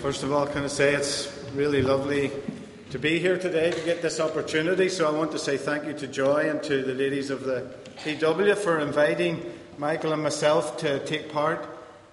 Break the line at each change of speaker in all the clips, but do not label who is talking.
First of all, can I say it's really lovely to be here today to get this opportunity. So I want to say thank you to Joy and to the ladies of the PW for inviting Michael and myself to take part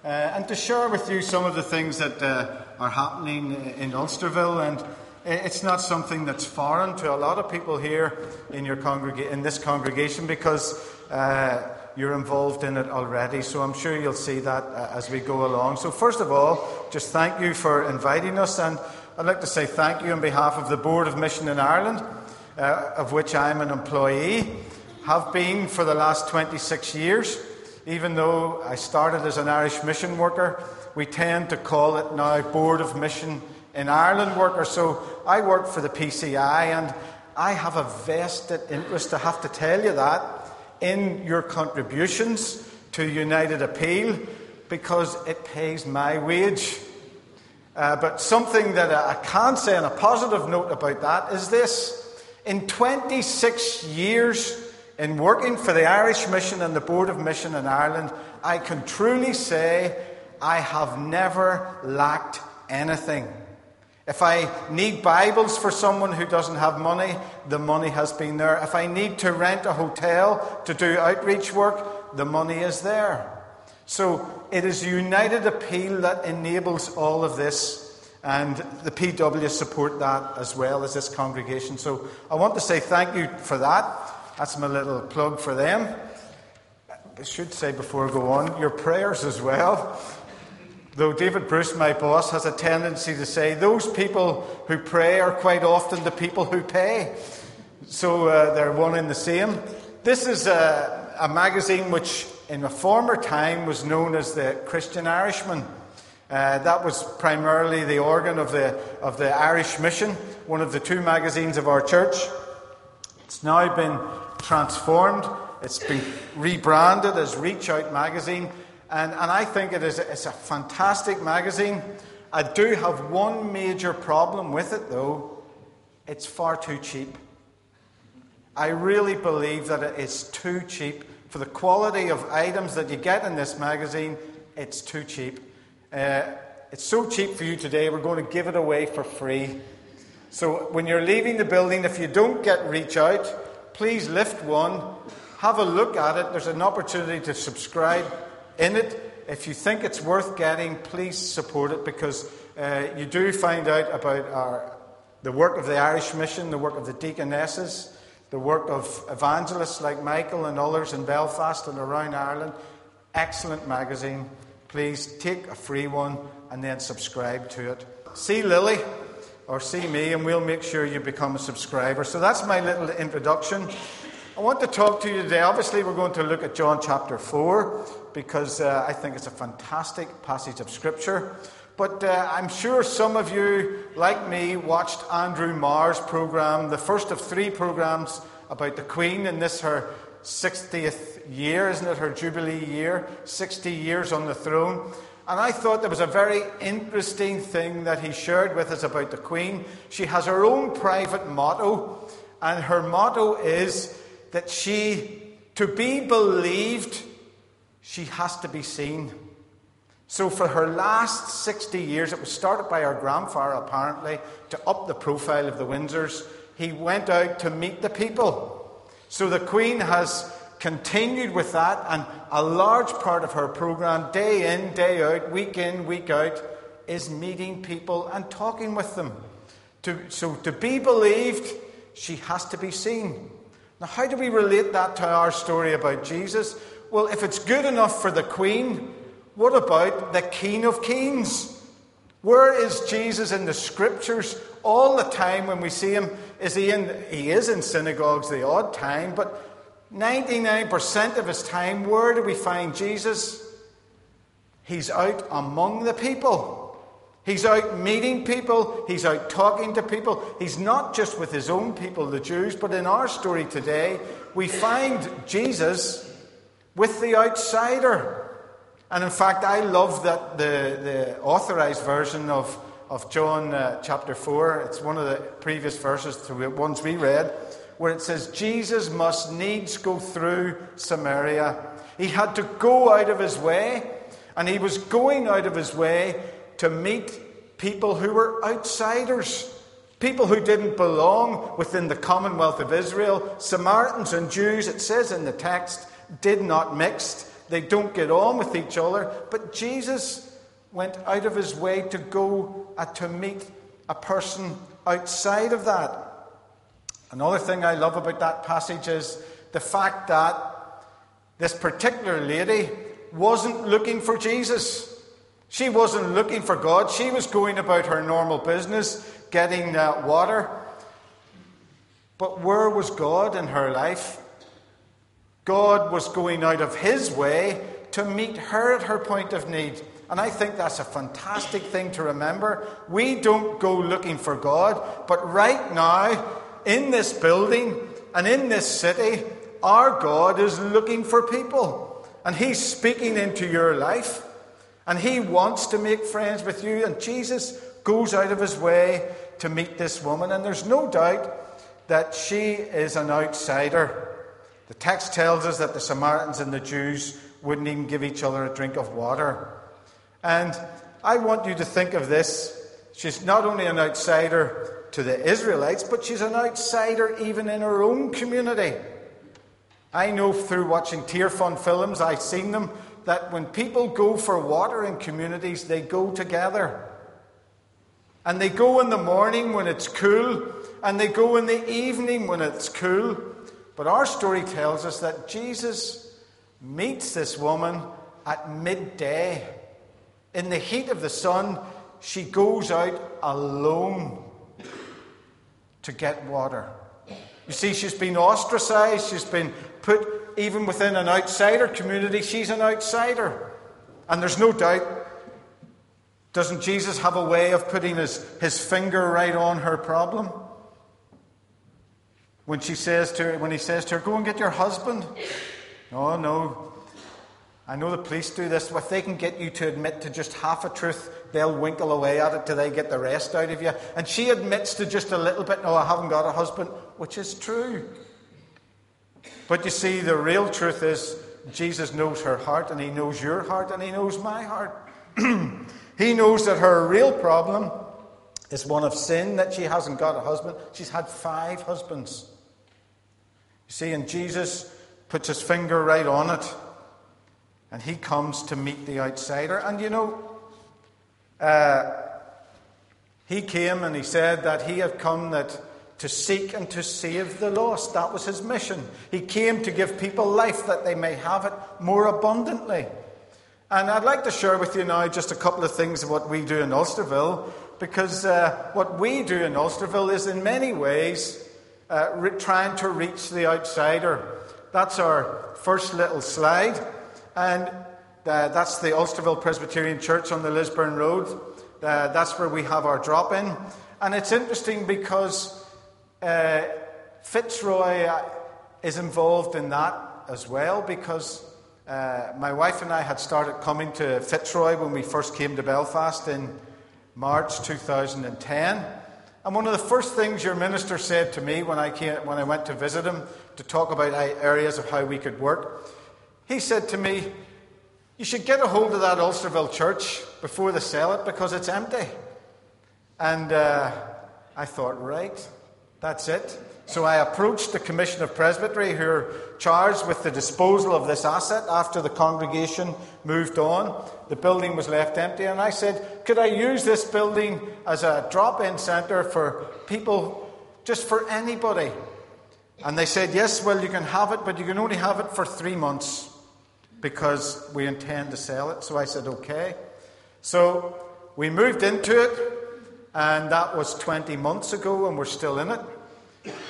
uh, and to share with you some of the things that uh, are happening in Ulsterville. And it's not something that's foreign to a lot of people here in your congrega- in this congregation because. Uh, you're involved in it already, so I'm sure you'll see that uh, as we go along. So, first of all, just thank you for inviting us, and I'd like to say thank you on behalf of the Board of Mission in Ireland, uh, of which I'm an employee, have been for the last 26 years. Even though I started as an Irish mission worker, we tend to call it now Board of Mission in Ireland worker. So I work for the PCI, and I have a vested interest, I have to tell you that, in your contributions to United Appeal because it pays my wage. Uh, but something that I can say on a positive note about that is this. In 26 years in working for the Irish Mission and the Board of Mission in Ireland, I can truly say I have never lacked anything. If I need Bibles for someone who doesn't have money, the money has been there. If I need to rent a hotel to do outreach work, the money is there. So it is United Appeal that enables all of this, and the PW support that as well as this congregation. So I want to say thank you for that. That's my little plug for them. I should say before I go on, your prayers as well. Though David Bruce, my boss, has a tendency to say those people who pray are quite often the people who pay. So uh, they're one and the same. This is a, a, magazine which, in a former time, was known as the Christian Irishman. Uh, that was primarily the organ of the, of the Irish Mission, one of the two magazines of our church. It's now been transformed, it's been rebranded as Reach Out Magazine. And, and I think it is it's a fantastic magazine. I do have one major problem with it, though it's far too cheap. I really believe that it is too cheap. For the quality of items that you get in this magazine, it's too cheap. Uh, it's so cheap for you today, we're going to give it away for free. So when you're leaving the building, if you don't get Reach Out, please lift one, have a look at it. There's an opportunity to subscribe in it. If you think it's worth getting, please support it because uh, you do find out about our, the work of the Irish Mission, the work of the deaconesses, the work of evangelists like Michael and others in Belfast and around Ireland. Excellent magazine. Please take a free one and then subscribe to it. See Lily or see me, and we'll make sure you become a subscriber. So that's my little introduction. I want to talk to you today. Obviously, we're going to look at John chapter 4 because uh, I think it's a fantastic passage of Scripture. But uh, I'm sure some of you, like me, watched Andrew Marr's program, the first of three programs about the Queen in this her 60th year, isn't it? Her Jubilee year, 60 years on the throne. And I thought there was a very interesting thing that he shared with us about the Queen. She has her own private motto, and her motto is that she, to be believed, she has to be seen. So, for her last 60 years, it was started by her grandfather apparently to up the profile of the Windsors. He went out to meet the people. So, the Queen has continued with that, and a large part of her program, day in, day out, week in, week out, is meeting people and talking with them. To, so, to be believed, she has to be seen. Now, how do we relate that to our story about Jesus? Well, if it's good enough for the Queen, what about the King of Kings? Where is Jesus in the scriptures all the time when we see him? Is he in he is in synagogues the odd time, but 99% of his time, where do we find Jesus? He's out among the people. He's out meeting people. He's out talking to people. He's not just with his own people, the Jews, but in our story today, we find Jesus with the outsider. And in fact, I love that the, the authorized version of, of John uh, chapter 4, it's one of the previous verses to the ones we read, where it says, Jesus must needs go through Samaria. He had to go out of his way, and he was going out of his way to meet people who were outsiders, people who didn't belong within the commonwealth of Israel. Samaritans and Jews, it says in the text, did not mix. They don't get on with each other. But Jesus went out of his way to go uh, to meet a person outside of that. Another thing I love about that passage is the fact that this particular lady wasn't looking for Jesus. She wasn't looking for God. She was going about her normal business, getting uh, water. But where was God in her life? God was going out of his way to meet her at her point of need. And I think that's a fantastic thing to remember. We don't go looking for God, but right now, in this building and in this city, our God is looking for people. And He's speaking into your life. And He wants to make friends with you. And Jesus goes out of His way to meet this woman. And there's no doubt that she is an outsider. The text tells us that the Samaritans and the Jews wouldn't even give each other a drink of water. And I want you to think of this. She's not only an outsider to the Israelites, but she's an outsider even in her own community. I know through watching Tear Fund films, I've seen them, that when people go for water in communities, they go together. And they go in the morning when it's cool, and they go in the evening when it's cool. But our story tells us that Jesus meets this woman at midday. In the heat of the sun, she goes out alone to get water. You see, she's been ostracized, she's been put even within an outsider community, she's an outsider. And there's no doubt, doesn't Jesus have a way of putting his, his finger right on her problem? When she says to her, when he says to her, Go and get your husband. Oh no, I know the police do this. If they can get you to admit to just half a truth, they'll winkle away at it till they get the rest out of you. And she admits to just a little bit, no, I haven't got a husband, which is true. But you see, the real truth is Jesus knows her heart, and He knows your heart, and He knows my heart. he knows that her real problem is one of sin, that she hasn't got a husband. She's had five husbands. You see, and Jesus puts his finger right on it. And he comes to meet the outsider. And you know, uh, he came and he said that he had come that to seek and to save the lost. That was his mission. He came to give people life that they may have it more abundantly. And I'd like to share with you now just a couple of things of what we do in Ulsterville, because uh, what we do in Ulsterville is in many ways uh, re- trying to reach the outsider. That's our first little slide. And uh, that's the Ulsterville Presbyterian Church on the Lisburn Road. Uh, that's where we have our drop in. And it's interesting because uh, Fitzroy uh, is involved in that as well because uh, my wife and I had started coming to Fitzroy when we first came to Belfast in March 2010. And one of the first things your minister said to me when I, came, when I went to visit him to talk about areas of how we could work he said to me, You should get a hold of that Ulsterville church before they sell it because it's empty. And uh, I thought, Right, that's it. So I approached the Commission of Presbytery, who are charged with the disposal of this asset after the congregation moved on. The building was left empty, and I said, Could I use this building as a drop in centre for people, just for anybody? And they said, Yes, well, you can have it, but you can only have it for three months because we intend to sell it. So I said, okay. So we moved into it, and that was 20 months ago, and we're still in it.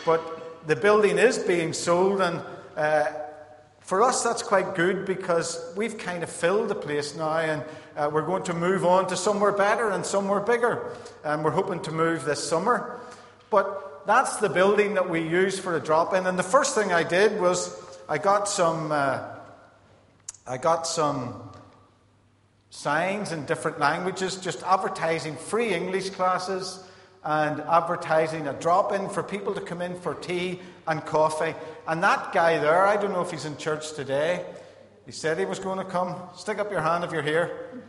But the building is being sold, and uh, for us, that's quite good because we've kind of filled the place now, and uh, we're going to move on to somewhere better and somewhere bigger. And we're hoping to move this summer. But that's the building that we use for a drop in. And the first thing I did was I got some. Uh, I got some signs in different languages, just advertising free English classes and advertising a drop in for people to come in for tea and coffee. And that guy there, I don't know if he's in church today, he said he was going to come. Stick up your hand if you're here.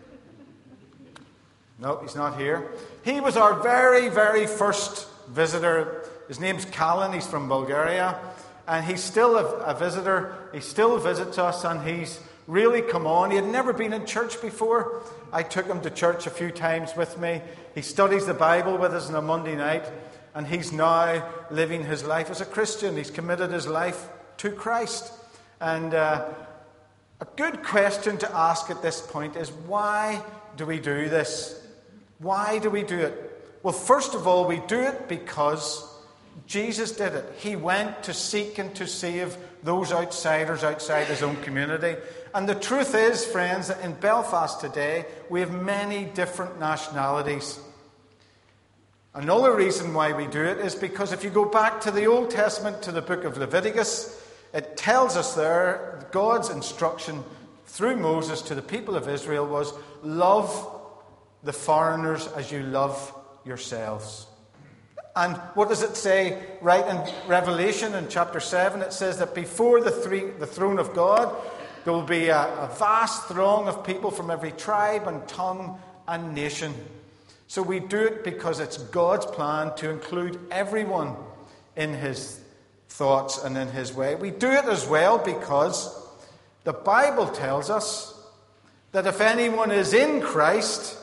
No, he's not here. He was our very, very first visitor. His name's Callan. He's from Bulgaria. And he's still a, a visitor. He still visits us, and he's really come on. He had never been in church before. I took him to church a few times with me. He studies the Bible with us on a Monday night, and he's now living his life as a Christian. He's committed his life to Christ. And uh, a good question to ask at this point is why do we do this? Why do we do it? Well, first of all, we do it because Jesus did it. He went to seek and to save those outsiders outside his own community. And the truth is, friends, that in Belfast today, we have many different nationalities. Another reason why we do it is because if you go back to the Old Testament, to the book of Leviticus, it tells us there God's instruction through Moses to the people of Israel was love the foreigners as you love yourselves. And what does it say right in Revelation in chapter 7? It says that before the, three, the throne of God, there will be a, a vast throng of people from every tribe and tongue and nation. So we do it because it's God's plan to include everyone in his thoughts and in his way. We do it as well because the Bible tells us that if anyone is in Christ,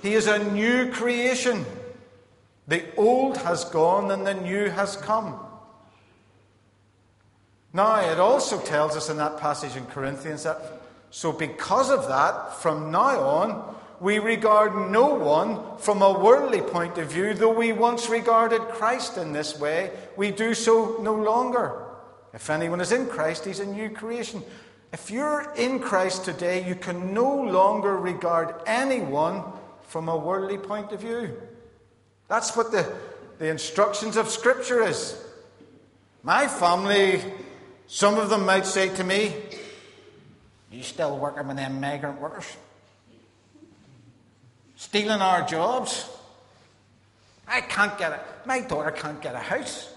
he is a new creation. The old has gone and the new has come. Now, it also tells us in that passage in Corinthians that, so because of that, from now on, we regard no one from a worldly point of view, though we once regarded Christ in this way, we do so no longer. If anyone is in Christ, he's a new creation. If you're in Christ today, you can no longer regard anyone from a worldly point of view. That's what the, the instructions of Scripture is. My family, some of them might say to me, You still working with them migrant workers? stealing our jobs. I can't get it. My daughter can't get a house.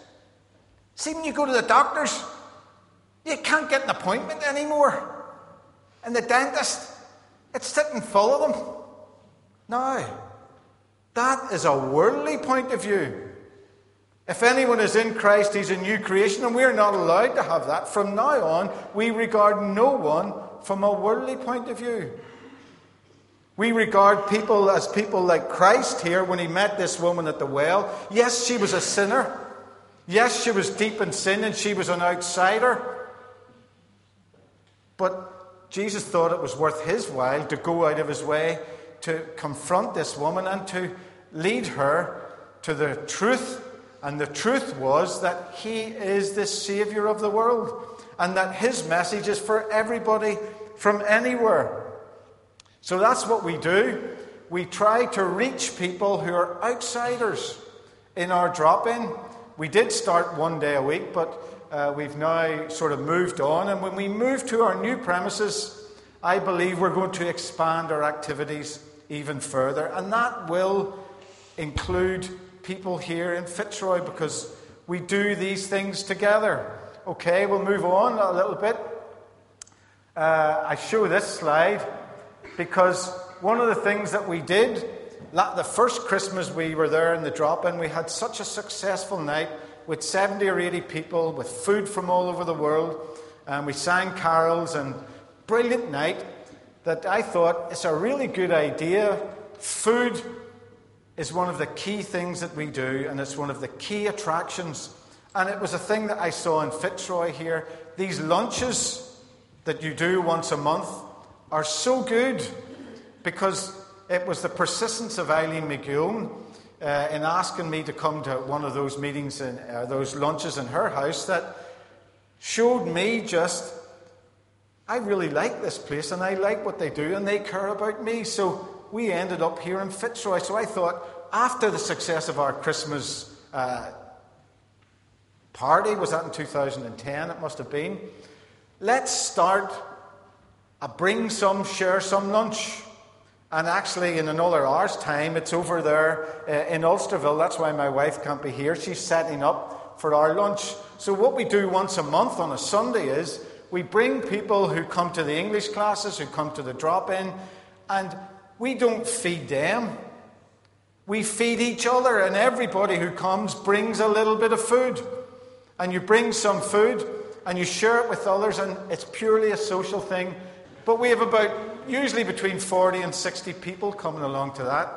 See, when you go to the doctors, you can't get an appointment anymore. And the dentist, it's sitting full of them. Now, that is a worldly point of view. If anyone is in Christ, he's a new creation, and we're not allowed to have that. From now on, we regard no one from a worldly point of view. We regard people as people like Christ here when he met this woman at the well. Yes, she was a sinner. Yes, she was deep in sin and she was an outsider. But Jesus thought it was worth his while to go out of his way to confront this woman and to lead her to the truth. And the truth was that he is the Savior of the world and that his message is for everybody from anywhere. So that's what we do. We try to reach people who are outsiders in our drop in. We did start one day a week, but uh, we've now sort of moved on. And when we move to our new premises, I believe we're going to expand our activities even further. And that will include people here in Fitzroy because we do these things together. Okay, we'll move on a little bit. Uh, I show this slide because one of the things that we did, the first Christmas we were there in the drop in, we had such a successful night with 70 or 80 people, with food from all over the world, and we sang carols and brilliant night that I thought it's a really good idea. Food is one of the key things that we do, and it's one of the key attractions. And it was a thing that I saw in Fitzroy here. These lunches that you do once a month, are so good because it was the persistence of Eileen McGowan uh, in asking me to come to one of those meetings and uh, those lunches in her house that showed me just I really like this place and I like what they do and they care about me. So we ended up here in Fitzroy. So I thought after the success of our Christmas uh, party, was that in 2010? It must have been. Let's start I bring some, share some lunch. And actually, in another hour's time, it's over there uh, in Ulsterville. That's why my wife can't be here. She's setting up for our lunch. So, what we do once a month on a Sunday is we bring people who come to the English classes, who come to the drop in, and we don't feed them. We feed each other, and everybody who comes brings a little bit of food. And you bring some food and you share it with others, and it's purely a social thing. But we have about usually between 40 and 60 people coming along to that.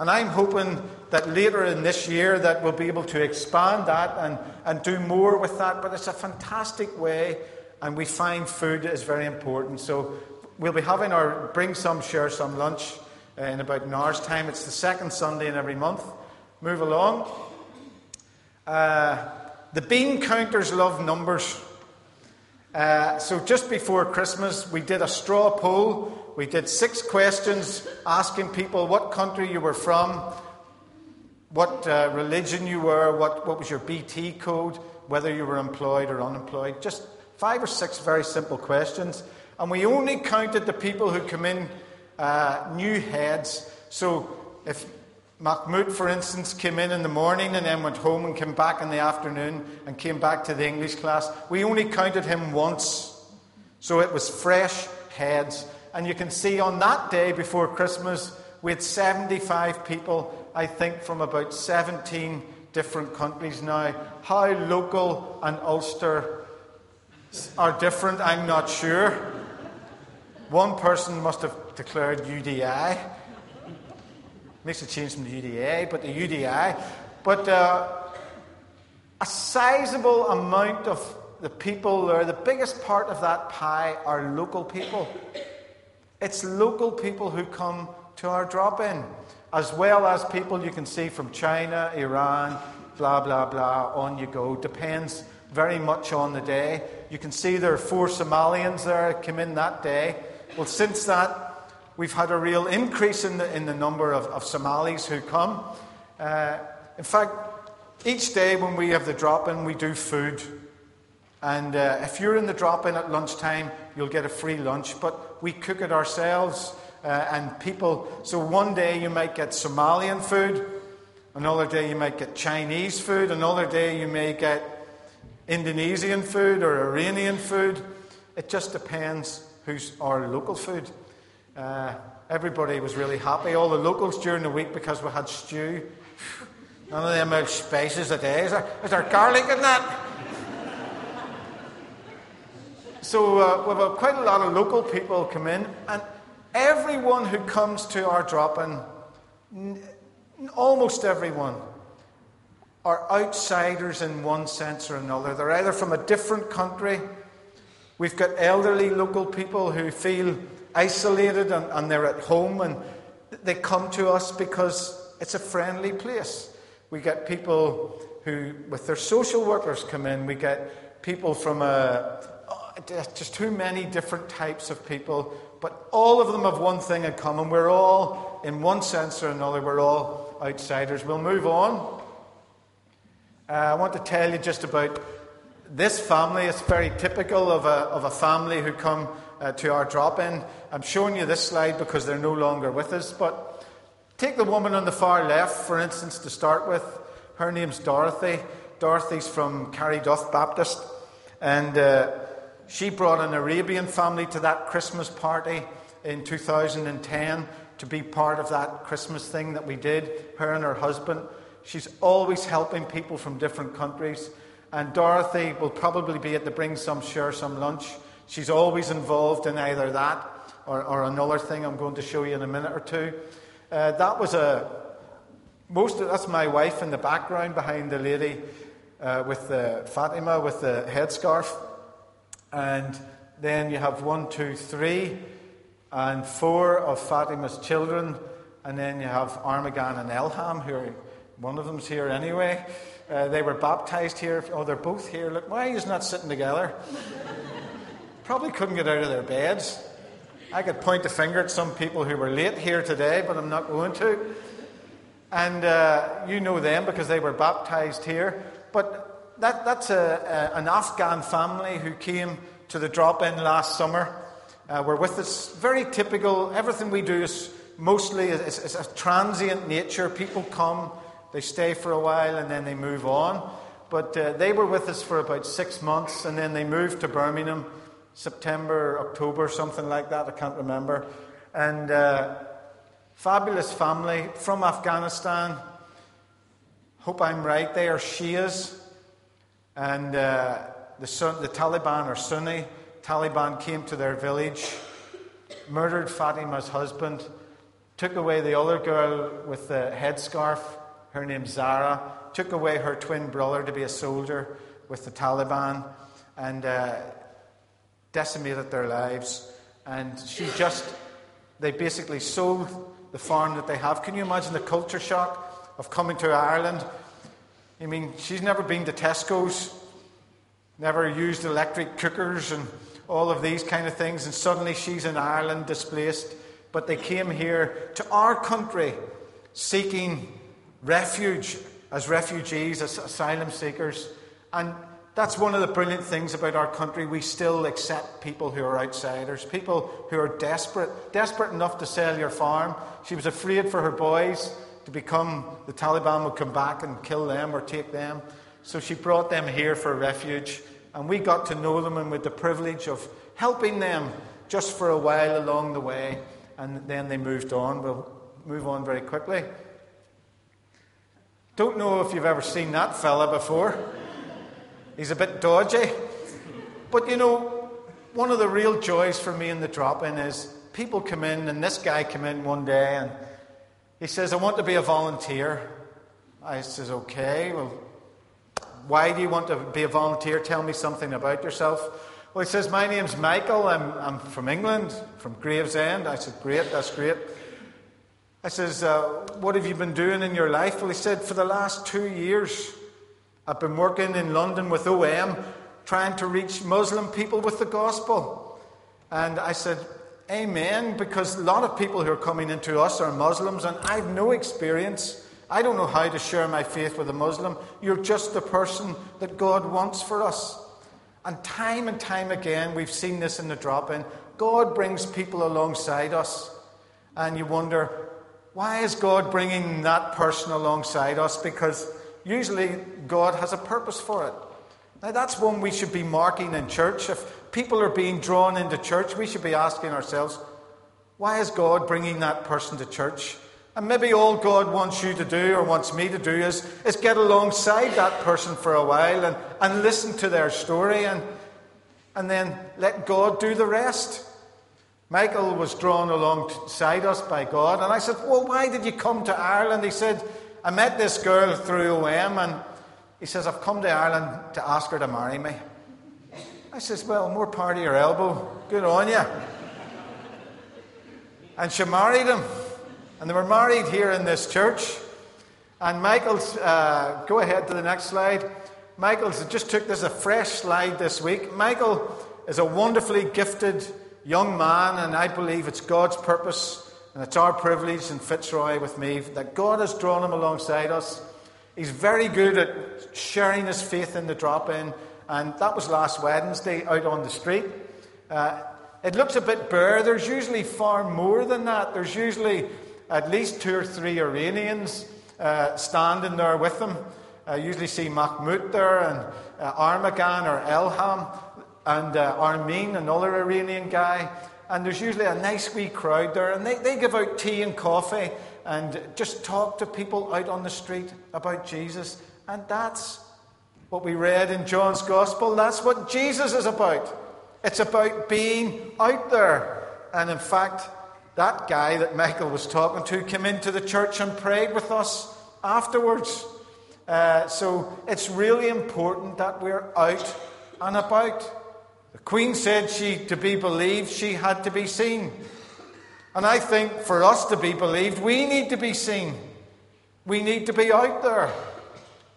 And I'm hoping that later in this year that we'll be able to expand that and, and do more with that. But it's a fantastic way, and we find food is very important. So we'll be having our bring some, share some lunch in about an hour's time. It's the second Sunday in every month. Move along. Uh, the bean counters love numbers. Uh, so just before Christmas, we did a straw poll. We did six questions asking people what country you were from, what uh, religion you were, what, what was your BT code, whether you were employed or unemployed. Just five or six very simple questions. And we only counted the people who come in uh, new heads. So if Mahmoud, for instance, came in in the morning and then went home and came back in the afternoon and came back to the English class, we only counted him once. So it was fresh heads. And you can see on that day before Christmas, we had 75 people, I think, from about 17 different countries now. How local and Ulster are different, I'm not sure. One person must have declared UDI. Makes a change from the UDA, but the UDI. But uh, a sizable amount of the people there, the biggest part of that pie are local people. It's local people who come to our drop in, as well as people you can see from China, Iran, blah, blah, blah, on you go. Depends very much on the day. You can see there are four Somalians there came in that day. Well, since that, We've had a real increase in the, in the number of, of Somalis who come. Uh, in fact, each day when we have the drop in, we do food. And uh, if you're in the drop in at lunchtime, you'll get a free lunch. But we cook it ourselves. Uh, and people, so one day you might get Somalian food, another day you might get Chinese food, another day you may get Indonesian food or Iranian food. It just depends who's our local food. Uh, everybody was really happy. All the locals during the week because we had stew. None of them had spices a day. Is there, is there garlic in that? so uh, we've had quite a lot of local people come in, and everyone who comes to our drop-in, almost everyone, are outsiders in one sense or another. They're either from a different country. We've got elderly local people who feel isolated and, and they're at home and they come to us because it's a friendly place. We get people who, with their social workers, come in. We get people from a, oh, just too many different types of people, but all of them have one thing in common. We're all, in one sense or another, we're all outsiders. We'll move on. Uh, I want to tell you just about this family. It's very typical of a, of a family who come uh, to our drop in. I'm showing you this slide because they're no longer with us, but take the woman on the far left, for instance, to start with. Her name's Dorothy. Dorothy's from Carryduff Baptist, and uh, she brought an Arabian family to that Christmas party in 2010 to be part of that Christmas thing that we did, her and her husband. She's always helping people from different countries. And Dorothy will probably be at the Bring Some, Share Some lunch She's always involved in either that or, or another thing I'm going to show you in a minute or two. Uh, that was a most of, that's my wife in the background behind the lady uh, with the Fatima with the headscarf, and then you have one, two, three, and four of Fatima's children, and then you have Armagan and Elham, who are, one of them's here anyway. Uh, they were baptized here. Oh, they're both here. Look, why you not sitting together? probably couldn't get out of their beds. I could point a finger at some people who were late here today, but I'm not going to. And uh, you know them because they were baptized here. But that, that's a, a, an Afghan family who came to the drop in last summer. Uh, we're with us. Very typical. Everything we do is mostly is, is a transient nature. People come, they stay for a while, and then they move on. But uh, they were with us for about six months, and then they moved to Birmingham September, October, something like that. I can't remember. And uh, Fabulous family from Afghanistan. Hope I'm right. They are Shias. And uh, the, Sun, the Taliban are Sunni. Taliban came to their village, murdered Fatima's husband, took away the other girl with the headscarf, her name's Zara, took away her twin brother to be a soldier with the Taliban, and uh, decimated their lives. And she just, they basically sold the farm that they have. Can you imagine the culture shock of coming to Ireland? I mean, she's never been to Tesco's, never used electric cookers and all of these kind of things, and suddenly she's in Ireland displaced. But they came here to our country seeking refuge as refugees, as asylum seekers. And that's one of the brilliant things about our country. We still accept people who are outsiders, people who are desperate, desperate enough to sell your farm. She was afraid for her boys to become, the Taliban would come back and kill them or take them. So she brought them here for refuge. And we got to know them and with the privilege of helping them just for a while along the way. And then they moved on. We'll move on very quickly. Don't know if you've ever seen that fella before. He's a bit dodgy. But you know, one of the real joys for me in the drop in is people come in, and this guy came in one day and he says, I want to be a volunteer. I says, okay, well, why do you want to be a volunteer? Tell me something about yourself. Well, he says, My name's Michael. I'm, I'm from England, from Gravesend. I said, Great, that's great. I says, uh, What have you been doing in your life? Well, he said, For the last two years, I've been working in London with OM, trying to reach Muslim people with the gospel. And I said, Amen, because a lot of people who are coming into us are Muslims, and I've no experience. I don't know how to share my faith with a Muslim. You're just the person that God wants for us. And time and time again, we've seen this in the drop in. God brings people alongside us. And you wonder, why is God bringing that person alongside us? Because usually God has a purpose for it. Now, that's one we should be marking in church. If people are being drawn into church, we should be asking ourselves, why is God bringing that person to church? And maybe all God wants you to do or wants me to do is, is get alongside that person for a while and, and listen to their story and, and then let God do the rest. Michael was drawn alongside us by God, and I said, Well, why did you come to Ireland? He said, I met this girl through OM, and he says, I've come to Ireland to ask her to marry me. I says, Well, more power to your elbow. Good on you. And she married him. And they were married here in this church. And Michael's, uh, go ahead to the next slide. Michael's just took this a fresh slide this week. Michael is a wonderfully gifted young man, and I believe it's God's purpose and it's our privilege in Fitzroy with me that God has drawn him alongside us. He's very good at sharing his faith in the drop in, and that was last Wednesday out on the street. Uh, it looks a bit bare. There's usually far more than that. There's usually at least two or three Iranians uh, standing there with them. I usually see Mahmoud there, and uh, Armagan or Elham, and uh, Armin, another Iranian guy. And there's usually a nice wee crowd there, and they, they give out tea and coffee and just talk to people out on the street about Jesus. And that's what we read in John's Gospel. That's what Jesus is about. It's about being out there. And in fact, that guy that Michael was talking to came into the church and prayed with us afterwards. Uh, so it's really important that we're out and about. The Queen said she to be believed, she had to be seen. And I think for us to be believed, we need to be seen. We need to be out there.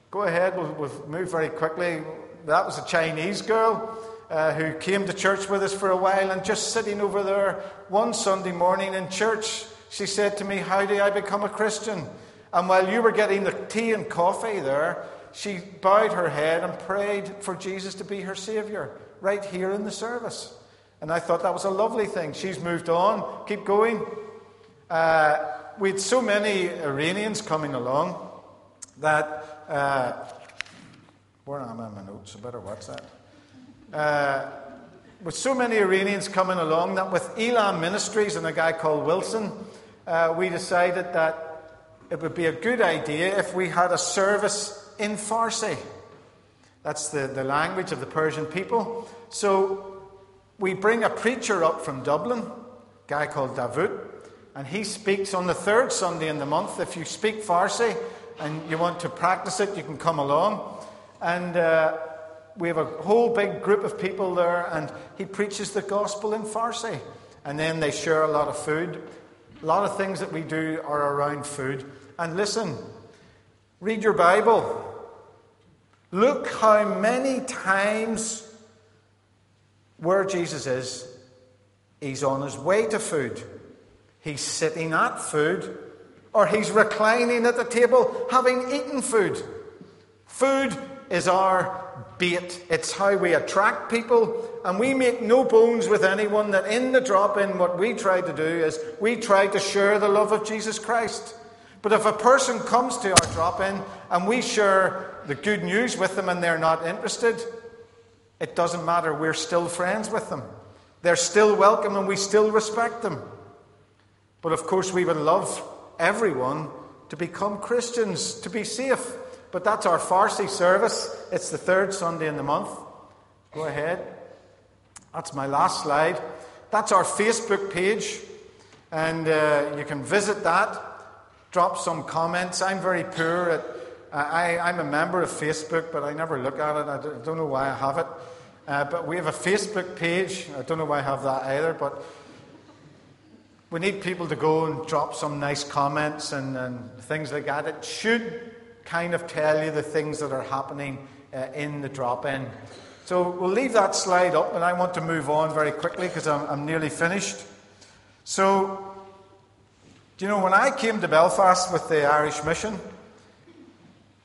Go ahead, we'll, we'll move very quickly. That was a Chinese girl uh, who came to church with us for a while, and just sitting over there one Sunday morning in church, she said to me, How do I become a Christian? And while you were getting the tea and coffee there, she bowed her head and prayed for Jesus to be her Saviour right here in the service. And I thought that was a lovely thing. She's moved on. Keep going. Uh, we had so many Iranians coming along that. Uh, where am I in my notes? I better watch that. Uh, with so many Iranians coming along, that with Elam Ministries and a guy called Wilson, uh, we decided that it would be a good idea if we had a service in Farsi. That's the, the language of the Persian people. So we bring a preacher up from Dublin, a guy called Davut, and he speaks on the third Sunday in the month. If you speak Farsi and you want to practice it, you can come along. And uh, we have a whole big group of people there, and he preaches the gospel in Farsi. And then they share a lot of food. A lot of things that we do are around food. And listen, read your Bible. Look how many times where Jesus is, he's on his way to food. He's sitting at food, or he's reclining at the table having eaten food. Food is our bait, it's how we attract people, and we make no bones with anyone that in the drop in, what we try to do is we try to share the love of Jesus Christ. But if a person comes to our drop in and we share the good news with them and they're not interested, it doesn't matter. We're still friends with them. They're still welcome and we still respect them. But of course, we would love everyone to become Christians, to be safe. But that's our Farsi service. It's the third Sunday in the month. Go ahead. That's my last slide. That's our Facebook page. And uh, you can visit that. Drop some comments. I'm very poor at. I, I'm a member of Facebook, but I never look at it. I don't know why I have it. Uh, but we have a Facebook page. I don't know why I have that either, but we need people to go and drop some nice comments and, and things like that. It should kind of tell you the things that are happening uh, in the drop in. So we'll leave that slide up, and I want to move on very quickly because I'm, I'm nearly finished. So, do you know, when I came to Belfast with the Irish Mission,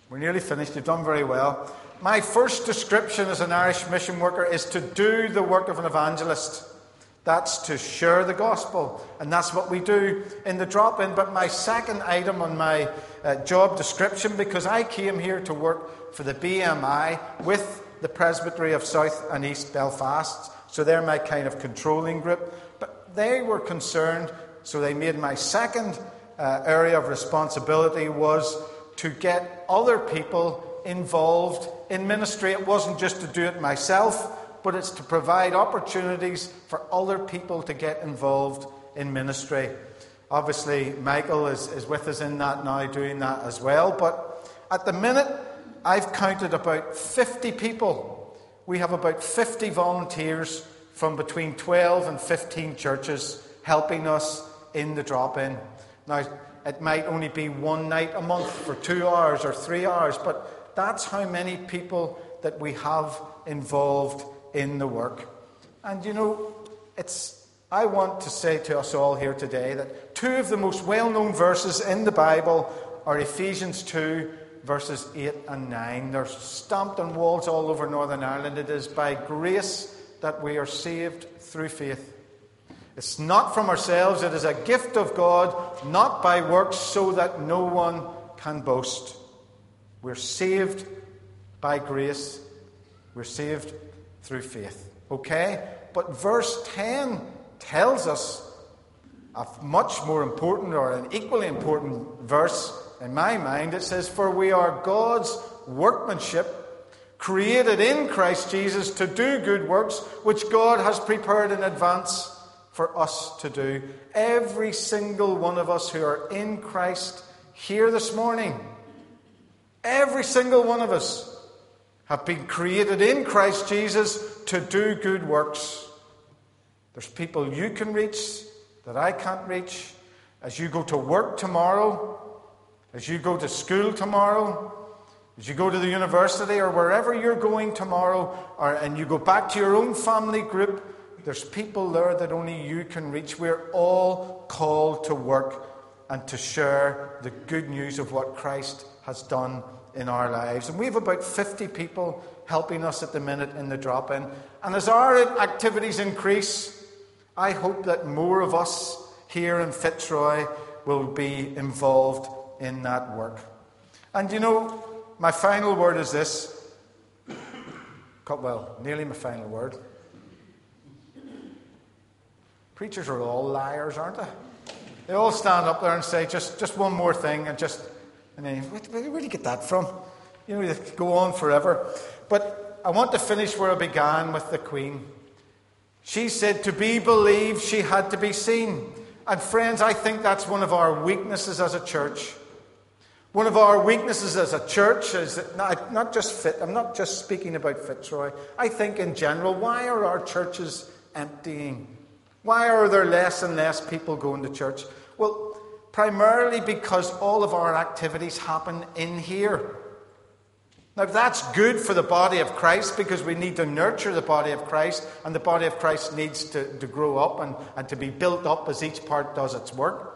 we're nearly finished, you've done very well. My first description as an Irish mission worker is to do the work of an evangelist. That's to share the gospel, and that's what we do in the drop in. But my second item on my uh, job description, because I came here to work for the BMI with the Presbytery of South and East Belfast, so they're my kind of controlling group. But they were concerned, so they made my second uh, area of responsibility was to get other people involved in ministry. It wasn't just to do it myself but it's to provide opportunities for other people to get involved in ministry. Obviously, Michael is, is with us in that now, doing that as well. But at the minute, I've counted about 50 people. We have about 50 volunteers from between 12 and 15 churches helping us in the drop in. Now, it might only be one night a month for two hours or three hours, but that's how many people that we have involved in the work. And you know, it's, I want to say to us all here today that two of the most well known verses in the Bible are Ephesians 2, verses 8 and 9. They're stamped on walls all over Northern Ireland. It is by grace that we are saved through faith. It's not from ourselves, it is a gift of God, not by works, so that no one can boast. We're saved by grace. We're saved through faith. Okay? But verse 10 tells us a much more important or an equally important verse in my mind. It says, For we are God's workmanship, created in Christ Jesus to do good works, which God has prepared in advance for us to do. Every single one of us who are in Christ here this morning, every single one of us have been created in Christ Jesus to do good works. There's people you can reach that I can't reach. As you go to work tomorrow, as you go to school tomorrow, as you go to the university or wherever you're going tomorrow, or, and you go back to your own family group, there's people there that only you can reach. We're all called to work and to share the good news of what Christ has done in our lives. And we have about 50 people helping us at the minute in the drop in. And as our activities increase, I hope that more of us here in Fitzroy will be involved in that work. And you know, my final word is this. Well, nearly my final word. Preachers are all liars, aren't they? They all stand up there and say, just, just one more thing, and just, and then, where, where did you get that from? You know, they go on forever. But I want to finish where I began with the Queen. She said, to be believed, she had to be seen. And friends, I think that's one of our weaknesses as a church. One of our weaknesses as a church is not, not just fit. I'm not just speaking about Fitzroy. I think in general, why are our churches emptying? Why are there less and less people going to church? Well, primarily because all of our activities happen in here. Now, that's good for the body of Christ because we need to nurture the body of Christ, and the body of Christ needs to, to grow up and, and to be built up as each part does its work.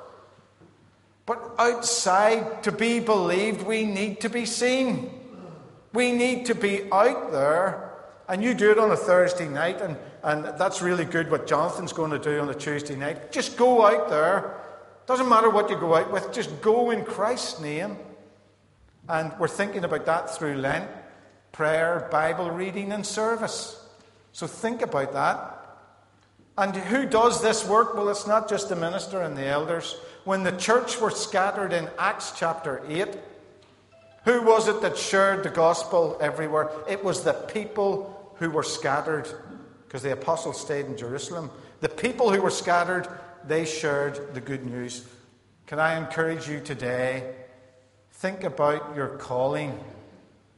But outside, to be believed, we need to be seen. We need to be out there. And you do it on a Thursday night, and, and that's really good what Jonathan's going to do on a Tuesday night. Just go out there. Doesn't matter what you go out with, just go in Christ's name. And we're thinking about that through Lent prayer, Bible reading, and service. So think about that. And who does this work? Well, it's not just the minister and the elders. When the church were scattered in Acts chapter 8, who was it that shared the gospel everywhere? It was the people who were scattered, because the apostles stayed in Jerusalem. The people who were scattered, they shared the good news. Can I encourage you today Think about your calling.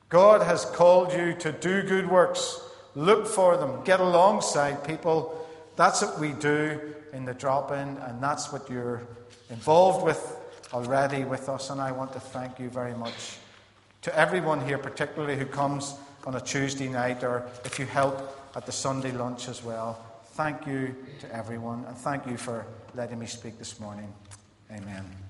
God has called you to do good works. Look for them. Get alongside people. That's what we do in the drop in, and that's what you're involved with already with us. And I want to thank you very much to everyone here, particularly who comes on a Tuesday night or if you help at the Sunday lunch as well. Thank you to everyone, and thank you for letting me speak this morning. Amen.